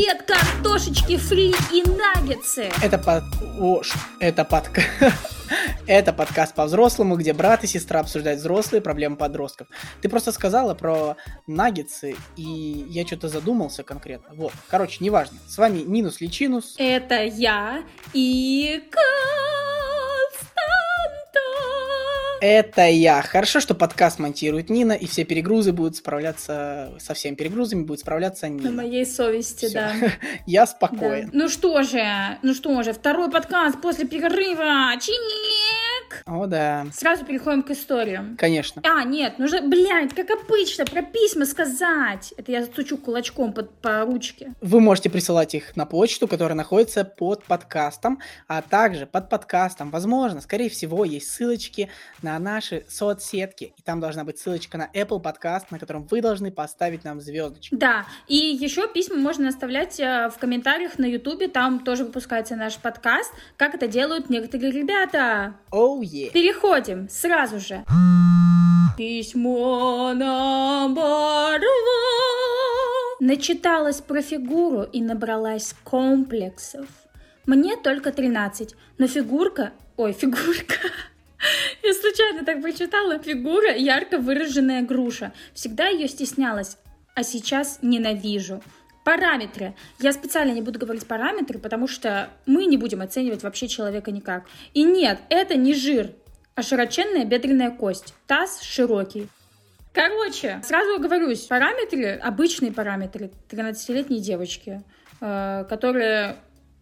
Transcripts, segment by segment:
Привет, картошечки фри и наггетсы! Это под... О, ш- это под... Это подкаст по-взрослому, где брат и сестра обсуждают взрослые проблемы подростков. Ты просто сказала про наггетсы, и я что-то задумался конкретно. Вот, короче, неважно. С вами Нинус Личинус. Это я и Константа. Это я. Хорошо, что подкаст монтирует Нина, и все перегрузы будут справляться... Со всеми перегрузами будет справляться На Нина. моей совести, Всё. да. Я Да. спокоен. Ну что же, ну что же, второй подкаст после перерыва. О, да. Сразу переходим к историям. Конечно. А, нет, нужно, блядь, как обычно, про письма сказать. Это я стучу кулачком под, по ручке. Вы можете присылать их на почту, которая находится под подкастом, а также под подкастом, возможно, скорее всего, есть ссылочки на наши соцсетки, и там должна быть ссылочка на Apple Podcast, на котором вы должны поставить нам звездочку. Да, и еще письма можно оставлять э, в комментариях на Ютубе, там тоже выпускается наш подкаст, как это делают некоторые ребята. Оу, е. Переходим сразу же. Письмо номер два. Начиталась про фигуру и набралась комплексов. Мне только 13, но фигурка... Ой, фигурка... Я случайно так прочитала. Фигура ярко выраженная груша. Всегда ее стеснялась, а сейчас ненавижу. Параметры. Я специально не буду говорить параметры, потому что мы не будем оценивать вообще человека никак. И нет, это не жир, а широченная бедренная кость. Таз широкий. Короче, сразу оговорюсь, параметры, обычные параметры 13-летней девочки, э, которые,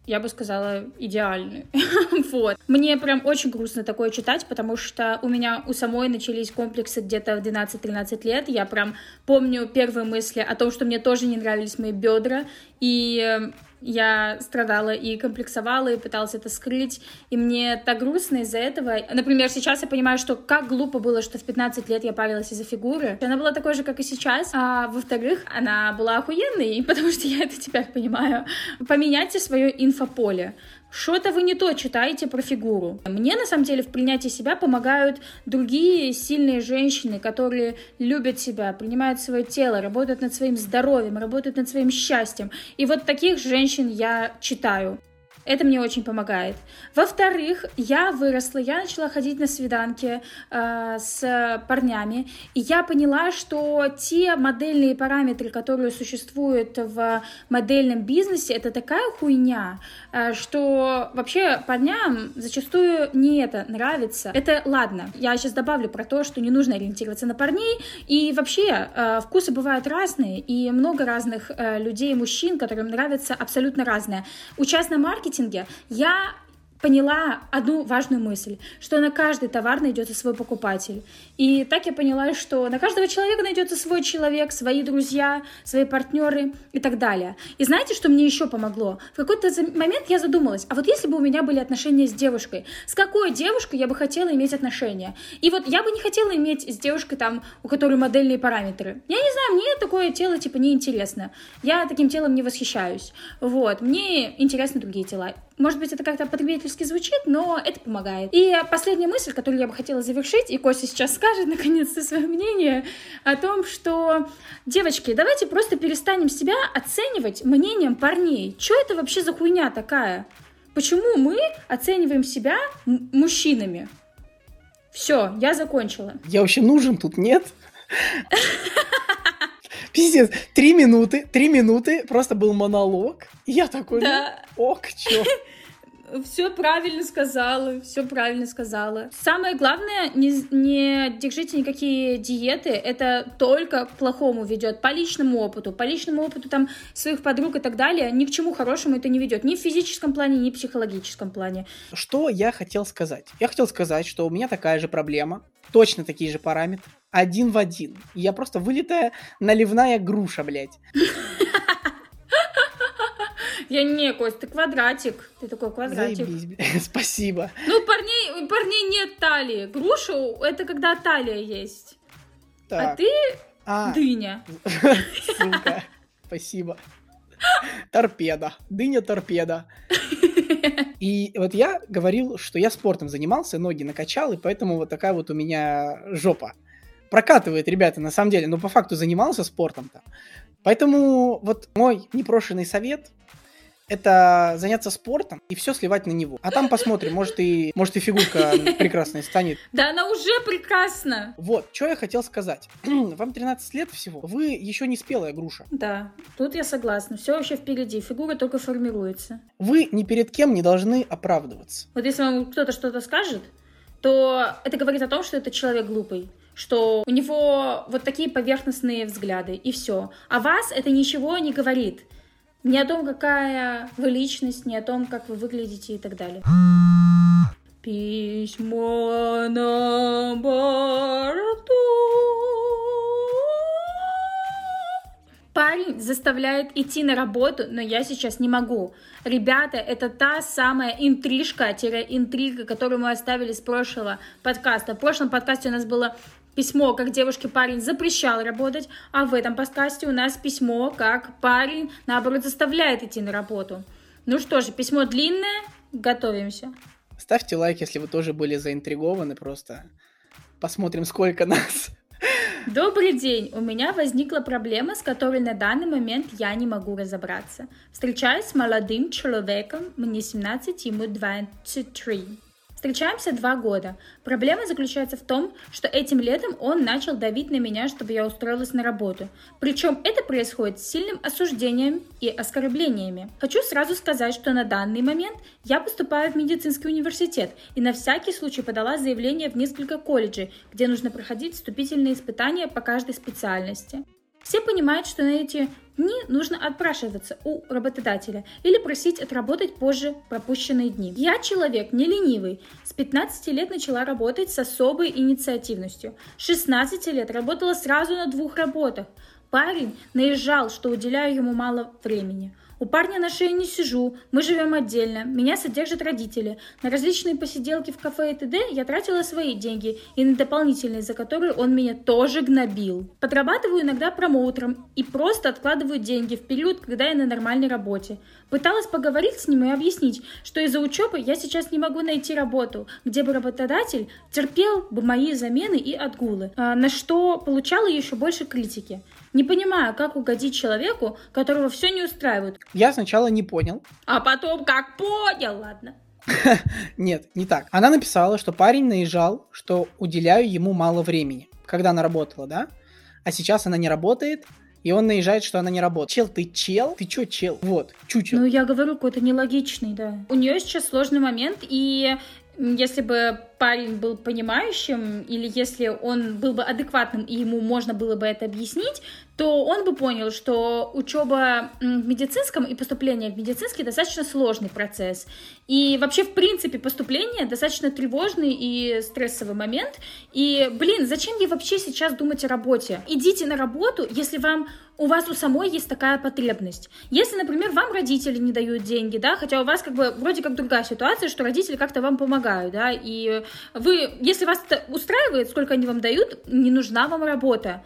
я бы сказала, идеальны. вот. Мне прям очень грустно такое читать, потому что у меня у самой начались комплексы где-то в 12-13 лет. Я прям помню первые мысли о том, что мне тоже не нравились мои бедра, и я страдала и комплексовала, и пыталась это скрыть, и мне так грустно из-за этого. Например, сейчас я понимаю, что как глупо было, что в 15 лет я парилась из-за фигуры. Она была такой же, как и сейчас. А во-вторых, она была охуенной, потому что я это теперь понимаю. Поменяйте свое инфополе. Что-то вы не то читаете про фигуру. Мне, на самом деле, в принятии себя помогают другие сильные женщины, которые любят себя, принимают свое тело, работают над своим здоровьем, работают над своим счастьем. И вот таких женщин я читаю. Это мне очень помогает. Во-вторых, я выросла, я начала ходить на свиданки э, с парнями, и я поняла, что те модельные параметры, которые существуют в модельном бизнесе, это такая хуйня, э, что вообще парням зачастую не это нравится. Это ладно. Я сейчас добавлю про то, что не нужно ориентироваться на парней, и вообще э, вкусы бывают разные, и много разных э, людей, мужчин, которым нравится абсолютно разное. Учась на маркетинге, я поняла одну важную мысль, что на каждый товар найдется свой покупатель. И так я поняла, что на каждого человека найдется свой человек, свои друзья, свои партнеры и так далее. И знаете, что мне еще помогло? В какой-то момент я задумалась, а вот если бы у меня были отношения с девушкой, с какой девушкой я бы хотела иметь отношения? И вот я бы не хотела иметь с девушкой там, у которой модельные параметры. Я не знаю, мне такое тело типа неинтересно. Я таким телом не восхищаюсь. Вот, мне интересны другие тела. Может быть, это как-то потребительски звучит, но это помогает. И последняя мысль, которую я бы хотела завершить, и Костя сейчас скажет наконец-то свое мнение о том, что, девочки, давайте просто перестанем себя оценивать мнением парней. Что это вообще за хуйня такая? Почему мы оцениваем себя мужчинами? Все, я закончила. Я вообще нужен тут, нет? Пиздец, три минуты, три минуты, просто был монолог. И я такой, Да. ну, ок, чё. Все правильно сказала, все правильно сказала. Самое главное, не, не держите никакие диеты, это только к плохому ведет, по личному опыту, по личному опыту там своих подруг и так далее, ни к чему хорошему это не ведет, ни в физическом плане, ни в психологическом плане. Что я хотел сказать? Я хотел сказать, что у меня такая же проблема, точно такие же параметры, один в один. Я просто вылитая наливная груша, блядь. Я не, Кость, ты квадратик, ты такой квадратик. Заебись. Спасибо. Ну, у парней, у парней нет талии, груша это когда талия есть, а Так. ты А, дыня. сука. Спасибо. Торпеда. Дыня торпеда. И вот я говорил, что я спортом занимался, ноги накачал, и поэтому вот такая вот у меня жопа. прокатывает, ребята, на самом деле, но по факту занимался спортом-то. Поэтому вот мой непрошенный совет это заняться спортом и все сливать на него. А там посмотрим, может и, может и фигурка прекрасная станет. Да она уже прекрасна. Вот, что я хотел сказать. Вам 13 лет всего, вы еще не спелая груша. Да, тут я согласна. Все вообще впереди, фигура только формируется. Вы ни перед кем не должны оправдываться. Вот если вам кто-то что-то скажет, то это говорит о том, что это человек глупый что у него вот такие поверхностные взгляды, и все. А вас это ничего не говорит. Ни о том, какая вы личность, ни о том, как вы выглядите и так далее. Письмо на борту. Парень заставляет идти на работу, но я сейчас не могу. Ребята, это та самая интрижка-интрига, которую мы оставили с прошлого подкаста. В прошлом подкасте у нас было письмо, как девушке парень запрещал работать, а в этом подкасте у нас письмо, как парень, наоборот, заставляет идти на работу. Ну что же, письмо длинное, готовимся. Ставьте лайк, если вы тоже были заинтригованы, просто посмотрим, сколько нас. Добрый день! У меня возникла проблема, с которой на данный момент я не могу разобраться. Встречаюсь с молодым человеком, мне 17, ему 23. Встречаемся два года. Проблема заключается в том, что этим летом он начал давить на меня, чтобы я устроилась на работу. Причем это происходит с сильным осуждением и оскорблениями. Хочу сразу сказать, что на данный момент я поступаю в медицинский университет и на всякий случай подала заявление в несколько колледжей, где нужно проходить вступительные испытания по каждой специальности. Все понимают, что на эти дни нужно отпрашиваться у работодателя или просить отработать позже пропущенные дни. Я человек не ленивый. С 15 лет начала работать с особой инициативностью. С 16 лет работала сразу на двух работах. Парень наезжал, что уделяю ему мало времени. У парня на шее не сижу, мы живем отдельно, меня содержат родители. На различные посиделки в кафе и т.д. я тратила свои деньги и на дополнительные, за которые он меня тоже гнобил. Подрабатываю иногда промоутером и просто откладываю деньги в период, когда я на нормальной работе. Пыталась поговорить с ним и объяснить, что из-за учебы я сейчас не могу найти работу, где бы работодатель терпел бы мои замены и отгулы, а, на что получала еще больше критики. Не понимаю, как угодить человеку, которого все не устраивает. Я сначала не понял. А потом как понял, ладно. Нет, не так. Она написала, что парень наезжал, что уделяю ему мало времени, когда она работала, да? А сейчас она не работает, и он наезжает, что она не работает. Чел, ты чел? Ты чё, чел? Вот, чучел. Ну, я говорю, какой-то нелогичный, да. У нее сейчас сложный момент, и если бы парень был понимающим, или если он был бы адекватным, и ему можно было бы это объяснить, то он бы понял, что учеба в медицинском и поступление в медицинский достаточно сложный процесс. И вообще, в принципе, поступление достаточно тревожный и стрессовый момент. И, блин, зачем ей вообще сейчас думать о работе? Идите на работу, если вам у вас у самой есть такая потребность. Если, например, вам родители не дают деньги, да, хотя у вас как бы вроде как другая ситуация, что родители как-то вам помогают, да, и вы, если вас это устраивает, сколько они вам дают, не нужна вам работа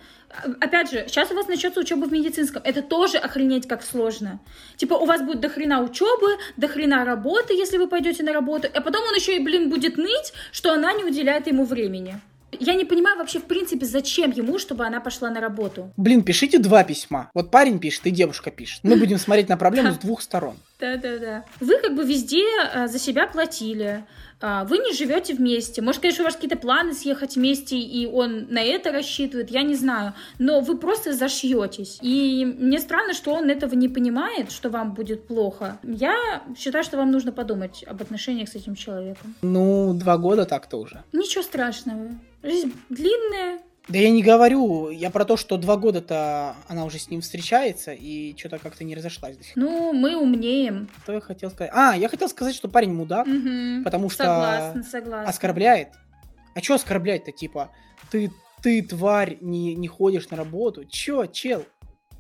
опять же, сейчас у вас начнется учеба в медицинском. Это тоже охренеть как сложно. Типа у вас будет дохрена учебы, дохрена работы, если вы пойдете на работу, а потом он еще и, блин, будет ныть, что она не уделяет ему времени. Я не понимаю вообще, в принципе, зачем ему, чтобы она пошла на работу. Блин, пишите два письма. Вот парень пишет и девушка пишет. Мы будем смотреть на проблему с двух сторон. Да-да-да. Вы как бы везде а, за себя платили. А, вы не живете вместе. Может, конечно, у вас какие-то планы съехать вместе, и он на это рассчитывает, я не знаю. Но вы просто зашьетесь. И мне странно, что он этого не понимает, что вам будет плохо. Я считаю, что вам нужно подумать об отношениях с этим человеком. Ну, два года так-то уже. Ничего страшного. Жизнь длинная, да я не говорю, я про то, что два года-то она уже с ним встречается и что-то как-то не разошлась до сих пор. Ну, мы умнеем. Что я хотел сказать? А, я хотел сказать, что парень мудак, угу. потому что согласна, согласна. оскорбляет. А что оскорблять-то, типа, ты, ты, тварь, не, не ходишь на работу? Чё, чел?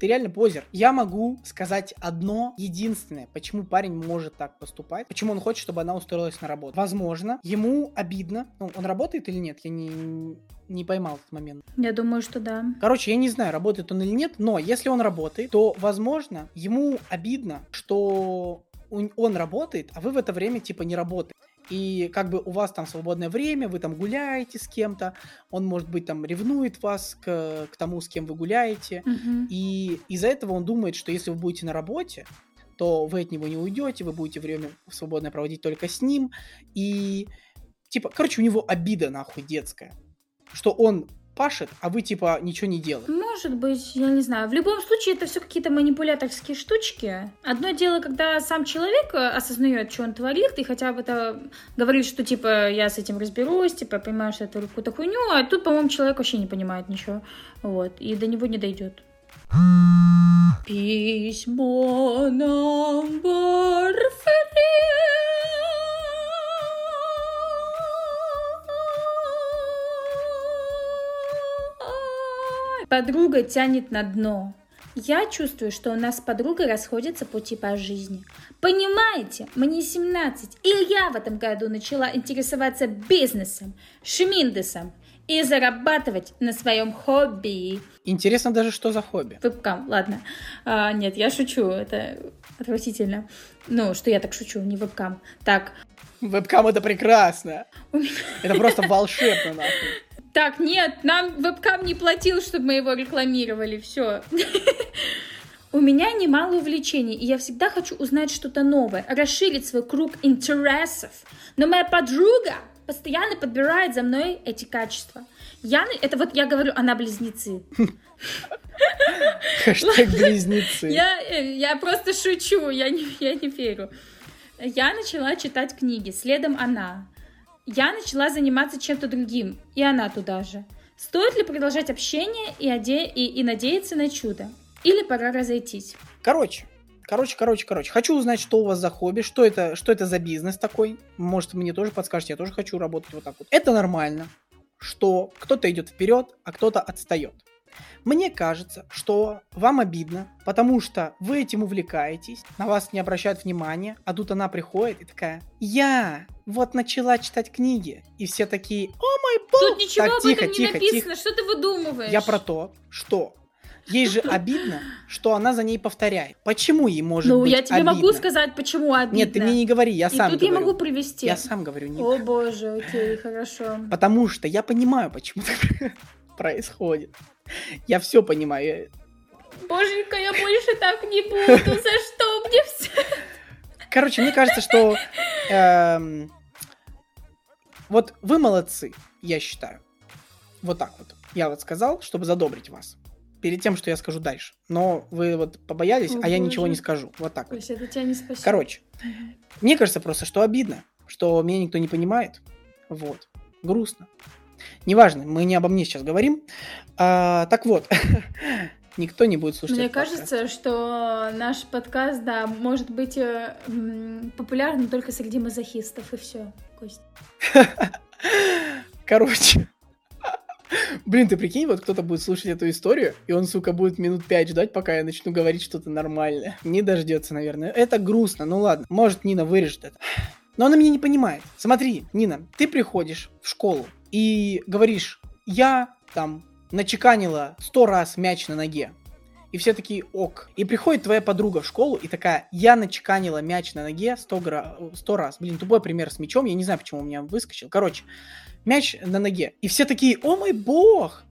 Ты реально позер. Я могу сказать одно единственное, почему парень может так поступать, почему он хочет, чтобы она устроилась на работу. Возможно, ему обидно. Ну, он работает или нет? Я не, не поймал этот момент. Я думаю, что да. Короче, я не знаю, работает он или нет, но если он работает, то, возможно, ему обидно, что он работает, а вы в это время, типа, не работаете. И как бы у вас там свободное время, вы там гуляете с кем-то, он, может быть, там ревнует вас к, к тому, с кем вы гуляете, Мгм. и из-за этого он думает, что если вы будете на работе, то вы от него не уйдете, вы будете время свободное проводить только с ним, и типа, короче, у него обида нахуй детская, что он пашет, а вы типа ничего не делаете. Может быть, я не знаю. В любом случае, это все какие-то манипуляторские штучки. Одно дело, когда сам человек э, осознает, что он творит, и хотя бы это говорит, что типа я с этим разберусь, типа понимаю, что это какую-то хуйню, а тут, по-моему, человек вообще не понимает ничего. Вот. И до него не дойдет. Письмо номер три. Подруга тянет на дно. Я чувствую, что у нас с подругой расходятся пути по жизни. Понимаете, мне 17, и я в этом году начала интересоваться бизнесом, шминдесом и зарабатывать на своем хобби. Интересно даже, что за хобби. Вебкам, ладно. А, нет, я шучу, это отвратительно. Ну, что я так шучу, не вебкам. Так, Вебкам это прекрасно. Это просто волшебно, нахуй. Так, нет, нам вебкам не платил, чтобы мы его рекламировали, все. У меня немало увлечений, и я всегда хочу узнать что-то новое, расширить свой круг интересов. Но моя подруга постоянно подбирает за мной эти качества. Я, это вот я говорю, она близнецы. Хэштег близнецы. Я, э, я просто шучу, я не, я не верю. Я начала читать книги, следом она. Я начала заниматься чем-то другим, и она туда же. Стоит ли продолжать общение и, оде- и, и надеяться на чудо? Или пора разойтись? Короче, короче, короче, короче. Хочу узнать, что у вас за хобби, что это, что это за бизнес такой. Может, мне тоже подскажете, я тоже хочу работать вот так вот. Это нормально, что кто-то идет вперед, а кто-то отстает. Мне кажется, что вам обидно, потому что вы этим увлекаетесь, на вас не обращают внимания, а тут она приходит и такая, я вот начала читать книги, и все такие, о мой бог! Тут ничего Так, об тихо, этом не тихо, написано, что ты выдумываешь? Я про то, что ей же обидно, что она за ней повторяет. Почему ей может Ну, быть я тебе обидно? могу сказать, почему обидно. Нет, ты мне не говори, я И сам тут говорю. я могу привести. Я сам говорю, не- О боже, окей, хорошо. потому что я понимаю, почему так происходит. Я все понимаю. Боженька, я больше так не буду. За что мне все? Короче, мне кажется, что эм, вот вы молодцы, я считаю. Вот так вот. Я вот сказал, чтобы задобрить вас. Перед тем, что я скажу дальше. Но вы вот побоялись, О, а я ничего боже. не скажу. Вот так То вот. есть это тебя не спасет. Короче, мне кажется просто, что обидно, что меня никто не понимает. Вот. Грустно. Неважно, мы не обо мне сейчас говорим. А, так вот, никто не будет слушать Мне этот подкаст. кажется, что наш подкаст, да, может быть э, популярным только среди мазохистов, и все, Кость. Короче. Блин, ты прикинь, вот кто-то будет слушать эту историю, и он, сука, будет минут пять ждать, пока я начну говорить что-то нормальное. Не дождется, наверное. Это грустно, ну ладно. Может, Нина вырежет это. Но она меня не понимает. Смотри, Нина, ты приходишь в школу и говоришь, я там начеканила сто раз мяч на ноге. И все такие ок. И приходит твоя подруга в школу и такая, я начеканила мяч на ноге 100, гра... 100 раз. Блин, тупой пример с мячом, я не знаю, почему у меня выскочил. Короче, мяч на ноге. И все такие, о мой бог!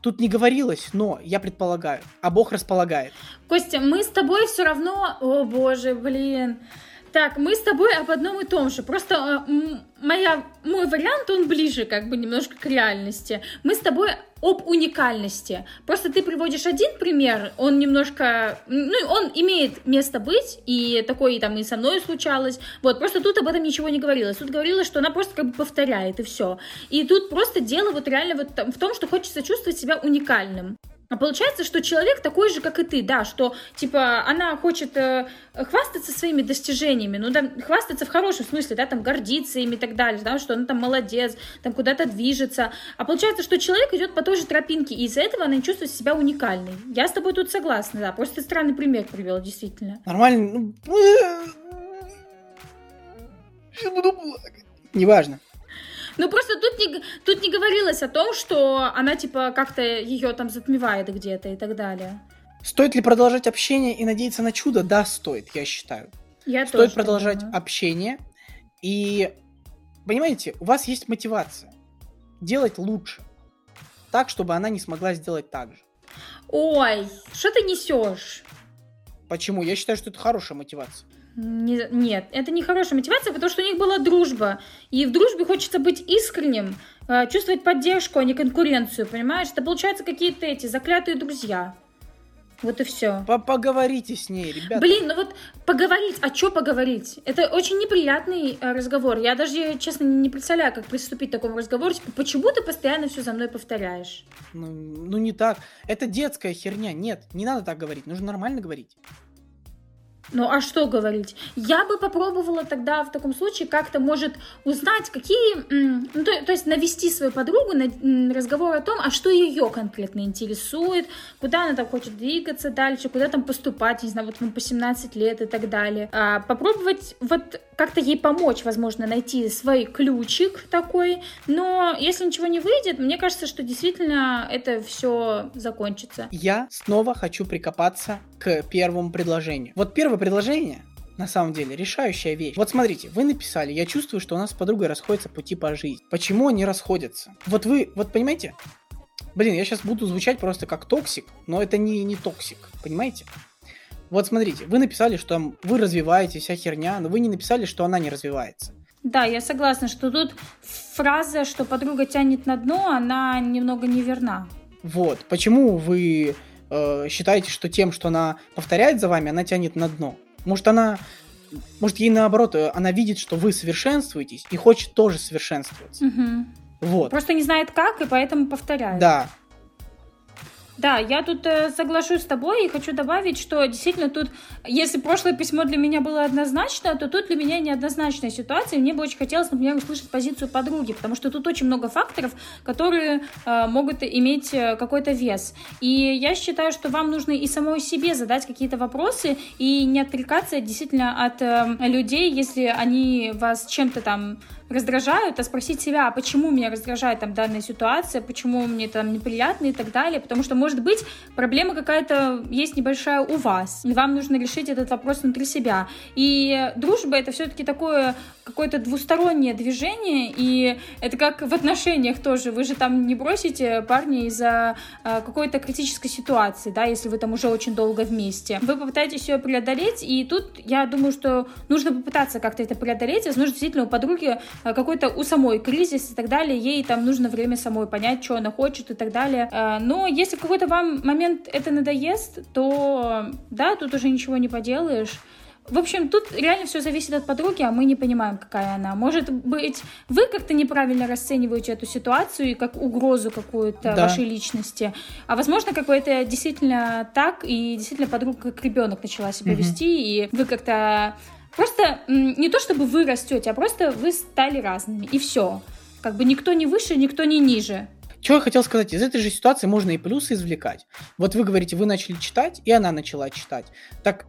Тут не говорилось, но я предполагаю, а бог располагает. Костя, мы с тобой все равно... О боже, блин. Так, мы с тобой об одном и том же. Просто э, моя, мой вариант, он ближе как бы немножко к реальности. Мы с тобой об уникальности. Просто ты приводишь один пример, он немножко... Ну, он имеет место быть, и такое там и со мной случалось. Вот, просто тут об этом ничего не говорилось. Тут говорилось, что она просто как бы повторяет, и все. И тут просто дело вот реально вот в том, что хочется чувствовать себя уникальным. А получается, что человек такой же, как и ты, да, что, типа, она хочет э, хвастаться своими достижениями, ну, да, хвастаться в хорошем смысле, да, там, гордиться ими и так далее, да, что она там молодец, там, куда-то движется. А получается, что человек идет по той же тропинке, и из-за этого она не чувствует себя уникальной. Я с тобой тут согласна, да, просто странный пример привел, действительно. Нормально. ну, Сейчас буду плакать. Неважно. Ну, просто тут не, тут не говорилось о том, что она, типа, как-то ее там затмевает где-то и так далее. Стоит ли продолжать общение и надеяться на чудо? Да, стоит, я считаю. Я Стоит продолжать думаю. общение и понимаете, у вас есть мотивация делать лучше. Так, чтобы она не смогла сделать так же. Ой, что ты несешь? Почему? Я считаю, что это хорошая мотивация. Не, нет, это не хорошая мотивация, потому что у них была дружба. И в дружбе хочется быть искренним, э, чувствовать поддержку, а не конкуренцию, понимаешь? Это получается какие-то эти заклятые друзья. Вот и все. Поговорите с ней, ребята. Блин, ну вот поговорить, а что поговорить? Это очень неприятный э, разговор. Я даже, честно, не представляю, как приступить к такому разговору. Типа, почему ты постоянно все за мной повторяешь? Ну, ну не так. Это детская херня. Нет, не надо так говорить. Нужно нормально говорить. Ну а что говорить? Я бы попробовала тогда в таком случае как-то, может, узнать, какие... Ну, то, то есть навести свою подругу на разговор о том, а что ее конкретно интересует, куда она там хочет двигаться дальше, куда там поступать, не знаю, вот ну, по 17 лет и так далее. А, попробовать вот как-то ей помочь, возможно, найти свой ключик такой. Но если ничего не выйдет, мне кажется, что действительно это все закончится. Я снова хочу прикопаться к первому предложению. Вот первое предложение на самом деле решающая вещь. Вот смотрите, вы написали, я чувствую, что у нас с подругой расходятся пути по жизни. Почему они расходятся? Вот вы, вот понимаете? Блин, я сейчас буду звучать просто как токсик, но это не, не токсик, понимаете? Вот смотрите, вы написали, что там вы развиваетесь, вся херня, но вы не написали, что она не развивается. Да, я согласна, что тут фраза, что подруга тянет на дно, она немного неверна. Вот, почему вы э, считаете, что тем, что она повторяет за вами, она тянет на дно? Может, она может, ей наоборот, э, она видит, что вы совершенствуетесь и хочет тоже совершенствоваться. Угу. Вот. Просто не знает как, и поэтому повторяет. Да. Да, я тут э, соглашусь с тобой и хочу добавить, что действительно тут, если прошлое письмо для меня было однозначно, то тут для меня неоднозначная ситуация. Мне бы очень хотелось, например, услышать позицию подруги, потому что тут очень много факторов, которые э, могут иметь э, какой-то вес. И я считаю, что вам нужно и самой себе задать какие-то вопросы и не отвлекаться действительно от э, людей, если они вас чем-то там раздражают, а спросить себя, а почему меня раздражает там данная ситуация, почему мне там неприятно и так далее, потому что, может быть, проблема какая-то есть небольшая у вас, и вам нужно решить этот вопрос внутри себя. И дружба — это все-таки такое какое-то двустороннее движение, и это как в отношениях тоже. Вы же там не бросите парня из-за э, какой-то критической ситуации, да, если вы там уже очень долго вместе. Вы попытаетесь ее преодолеть, и тут я думаю, что нужно попытаться как-то это преодолеть. Возможно, действительно у подруги какой-то у самой кризис и так далее, ей там нужно время самой понять, что она хочет и так далее. Э, но если в какой-то вам момент это надоест, то да, тут уже ничего не поделаешь. В общем, тут реально все зависит от подруги, а мы не понимаем, какая она. Может быть, вы как-то неправильно расцениваете эту ситуацию и как угрозу какую-то да. вашей личности. А возможно, как бы это действительно так, и действительно подруга как ребенок начала себя угу. вести, и вы как-то просто не то чтобы вы растете, а просто вы стали разными, и все. Как бы никто не выше, никто не ниже. Что я хотел сказать? Из этой же ситуации можно и плюсы извлекать. Вот вы говорите, вы начали читать, и она начала читать. Так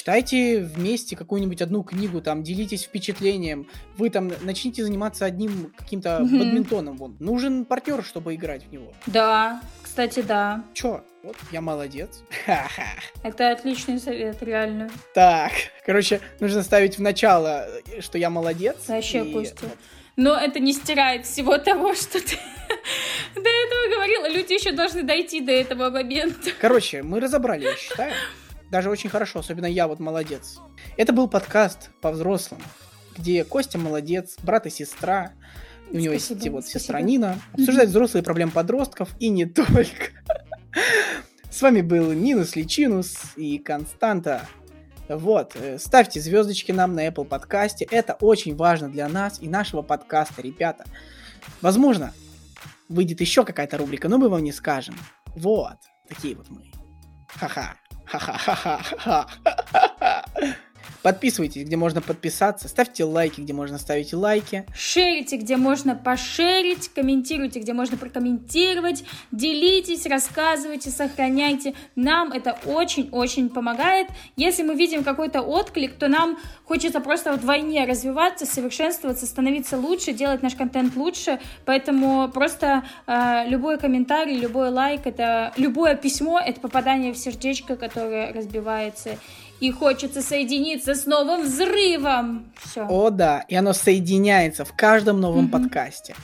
читайте вместе какую-нибудь одну книгу, там, делитесь впечатлением, вы там начните заниматься одним каким-то mm-hmm. бадминтоном, вон. Нужен партнер, чтобы играть в него. Да, кстати, да. Чё? Вот, я молодец. Это отличный совет, реально. Так, короче, нужно ставить в начало, что я молодец. Вообще, и... Костя. Но это не стирает всего того, что ты до этого говорила. Люди еще должны дойти до этого момента. Короче, мы разобрали, я считаю. Даже очень хорошо, особенно я вот молодец. Это был подкаст по-взрослому, где Костя молодец, брат и сестра, у него есть вот спасибо. сестра Нина, обсуждают взрослые проблемы подростков и не только. С вами был Нинус Личинус и Константа. Вот, э, ставьте звездочки нам на Apple подкасте. Это очень важно для нас и нашего подкаста, ребята. Возможно, выйдет еще какая-то рубрика, но мы вам не скажем. Вот, такие вот мы. Ха-ха. 哈哈哈哈哈哈。Подписывайтесь, где можно подписаться, ставьте лайки, где можно ставить лайки. Шерите, где можно пошерить, комментируйте, где можно прокомментировать, делитесь, рассказывайте, сохраняйте. Нам это очень-очень помогает. Если мы видим какой-то отклик, то нам хочется просто вдвойне развиваться, совершенствоваться, становиться лучше, делать наш контент лучше. Поэтому просто э, любой комментарий, любой лайк, это любое письмо, это попадание в сердечко, которое разбивается и хочется соединиться с новым взрывом. Все. О, да, и оно соединяется в каждом новом Мгм. подкасте.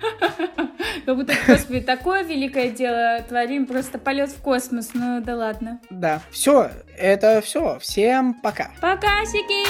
Как будто, господи, такое великое дело творим, просто полет в космос. Ну да ладно. Да, все, это все. Всем пока. Покасики!